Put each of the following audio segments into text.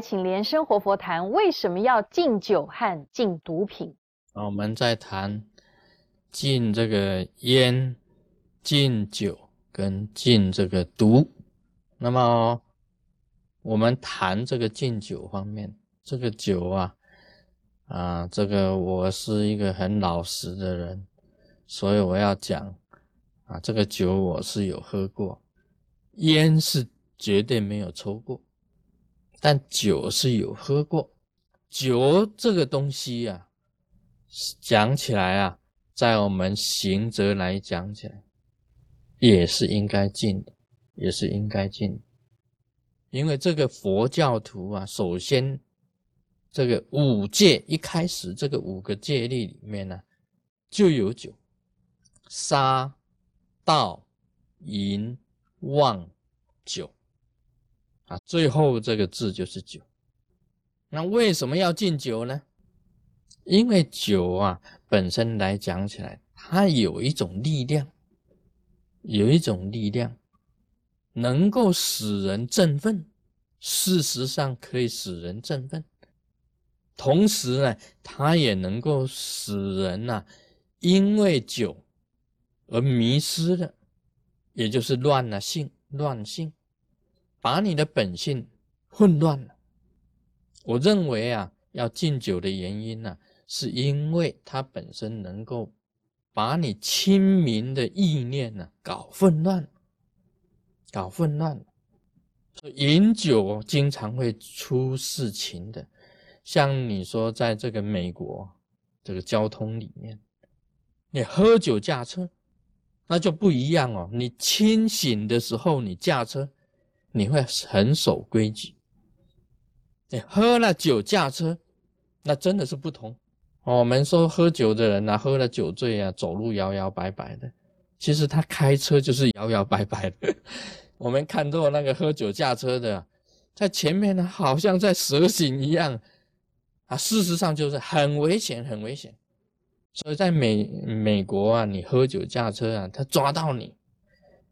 请莲生活佛谈为什么要禁酒和禁毒品。我们在谈禁这个烟、禁酒跟禁这个毒。那么我们谈这个禁酒方面，这个酒啊，啊，这个我是一个很老实的人，所以我要讲啊，这个酒我是有喝过，烟是绝对没有抽过。但酒是有喝过，酒这个东西呀，讲起来啊，在我们行者来讲起来，也是应该禁的，也是应该禁。因为这个佛教徒啊，首先这个五戒一开始，这个五个戒律里面呢，就有酒，杀、盗、淫、妄、酒。啊，最后这个字就是酒。那为什么要禁酒呢？因为酒啊，本身来讲起来，它有一种力量，有一种力量，能够使人振奋。事实上，可以使人振奋。同时呢，它也能够使人呐，因为酒而迷失了，也就是乱了性，乱性。把你的本性混乱了。我认为啊，要禁酒的原因呢，是因为它本身能够把你清明的意念呢搞混乱，搞混乱。饮酒经常会出事情的，像你说在这个美国这个交通里面，你喝酒驾车，那就不一样哦。你清醒的时候你驾车。你会很守规矩，你喝了酒驾车，那真的是不同。我们说喝酒的人啊，喝了酒醉啊，走路摇摇摆摆的，其实他开车就是摇摇摆摆的。我们看到那个喝酒驾车的，在前面呢，好像在蛇行一样啊，事实上就是很危险，很危险。所以在美美国啊，你喝酒驾车啊，他抓到你。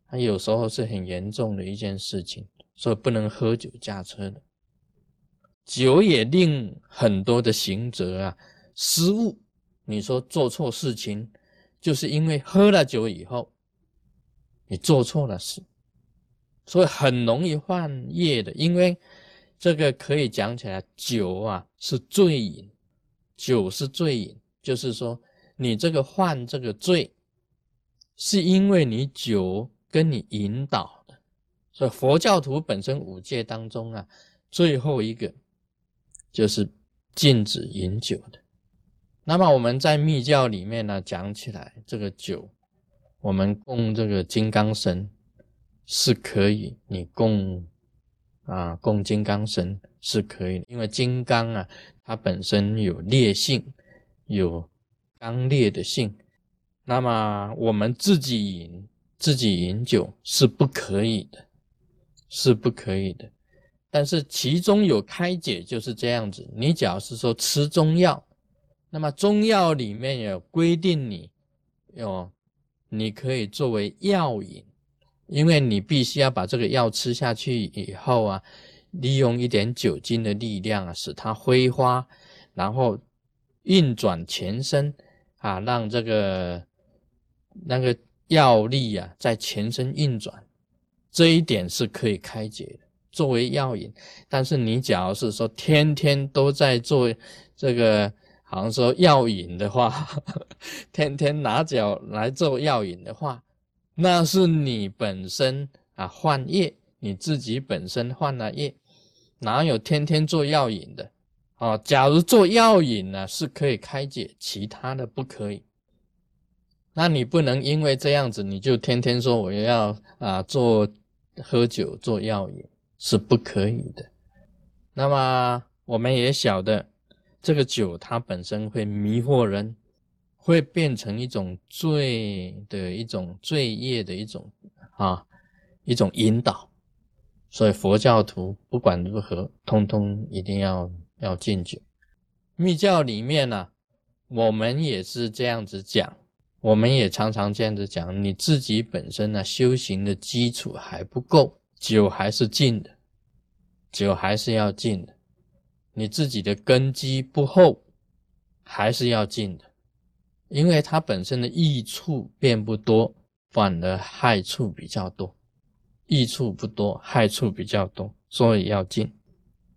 他有时候是很严重的一件事情，所以不能喝酒驾车的。酒也令很多的行者啊失误。你说做错事情，就是因为喝了酒以后，你做错了事，所以很容易犯业的。因为这个可以讲起来，酒啊是罪瘾，酒是罪瘾，就是说你这个犯这个罪，是因为你酒。跟你引导的，所以佛教徒本身五戒当中啊，最后一个就是禁止饮酒的。那么我们在密教里面呢，讲起来这个酒，我们供这个金刚神是可以，你供啊供金刚神是可以，因为金刚啊它本身有烈性，有刚烈的性。那么我们自己饮。自己饮酒是不可以的，是不可以的。但是其中有开解，就是这样子。你假如是说吃中药，那么中药里面有规定，你有你可以作为药饮，因为你必须要把这个药吃下去以后啊，利用一点酒精的力量啊，使它挥发，然后运转全身啊，让这个那个。药力啊，在全身运转，这一点是可以开解的，作为药引。但是你假如是说天天都在做这个，好像说药引的话，天天拿脚来做药引的话，那是你本身啊换业，你自己本身换了业，哪有天天做药引的？哦，假如做药引呢，是可以开解，其他的不可以。那你不能因为这样子，你就天天说我要啊做喝酒做药引是不可以的。那么我们也晓得，这个酒它本身会迷惑人，会变成一种罪的一种罪业的一种啊一种引导。所以佛教徒不管如何，通通一定要要禁酒。密教里面呢，我们也是这样子讲。我们也常常这样子讲，你自己本身呢修行的基础还不够，酒还是禁的，酒还是要禁的。你自己的根基不厚，还是要禁的，因为它本身的益处并不多，反而害处比较多。益处不多，害处比较多，所以要禁。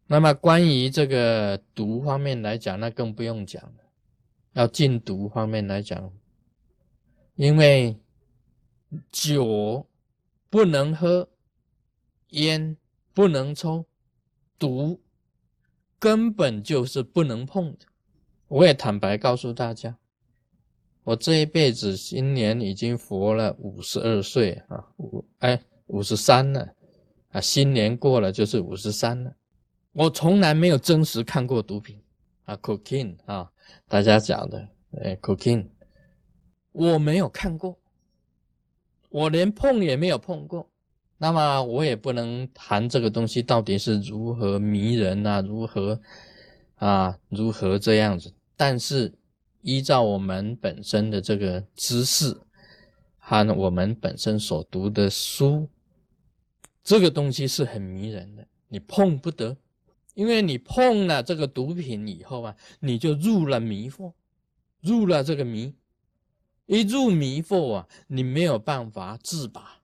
那么关于这个毒方面来讲，那更不用讲了。要禁毒方面来讲，因为酒不能喝，烟不能抽，毒根本就是不能碰的。我也坦白告诉大家，我这一辈子今年已经活了五十二岁啊，五哎。五十三了，啊，新年过了就是五十三了。我从来没有真实看过毒品啊，cocaine 啊，大家讲的，哎，cocaine，我没有看过，我连碰也没有碰过。那么我也不能谈这个东西到底是如何迷人啊，如何啊，如何这样子。但是依照我们本身的这个知识和我们本身所读的书。这个东西是很迷人的，你碰不得，因为你碰了这个毒品以后啊，你就入了迷惑，入了这个迷，一入迷惑啊，你没有办法自拔。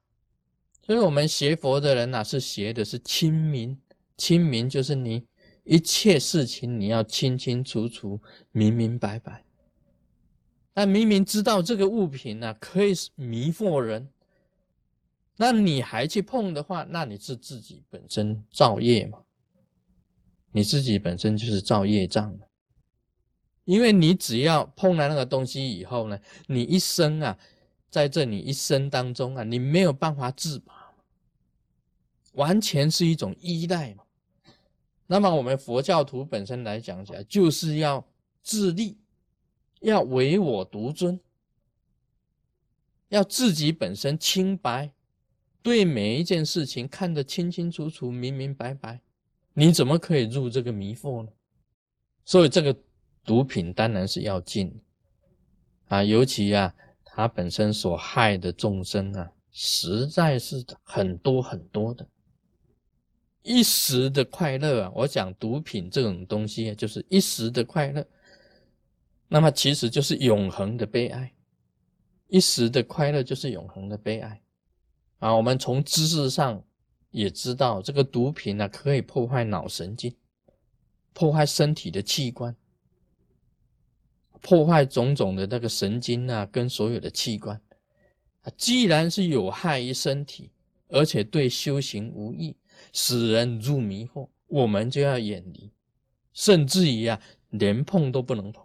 所以，我们学佛的人呐，是学的是清明，清明就是你一切事情你要清清楚楚、明明白白。但明明知道这个物品呢，可以迷惑人。那你还去碰的话，那你是自己本身造业嘛？你自己本身就是造业障的，因为你只要碰了那个东西以后呢，你一生啊，在这你一生当中啊，你没有办法自拔，完全是一种依赖嘛。那么我们佛教徒本身来讲起来，就是要自立，要唯我独尊，要自己本身清白。对每一件事情看得清清楚楚、明明白白，你怎么可以入这个迷惑呢？所以这个毒品当然是要禁啊！尤其啊，它本身所害的众生啊，实在是很多很多的。一时的快乐啊，我讲毒品这种东西就是一时的快乐，那么其实就是永恒的悲哀。一时的快乐就是永恒的悲哀。啊，我们从知识上也知道，这个毒品呢可以破坏脑神经，破坏身体的器官，破坏种种的那个神经啊，跟所有的器官。啊，既然是有害于身体，而且对修行无益，使人入迷惑，我们就要远离，甚至于啊，连碰都不能碰，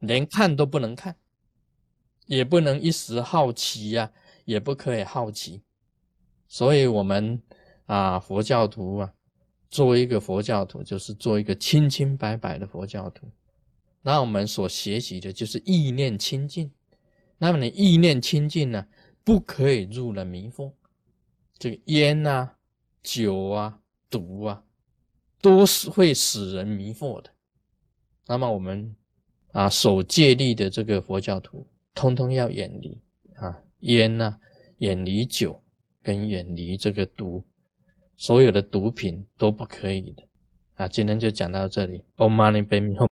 连看都不能看，也不能一时好奇呀，也不可以好奇。所以，我们啊，佛教徒啊，作为一个佛教徒，就是做一个清清白白的佛教徒。那我们所学习的就是意念清净。那么，你意念清净呢，不可以入了迷惑。这个烟啊、酒啊、毒啊，都是会使人迷惑的。那么，我们啊，守戒律的这个佛教徒，通通要远离啊，烟啊，远离酒。跟远离这个毒，所有的毒品都不可以的啊！今天就讲到这里。Om Mani p a m e。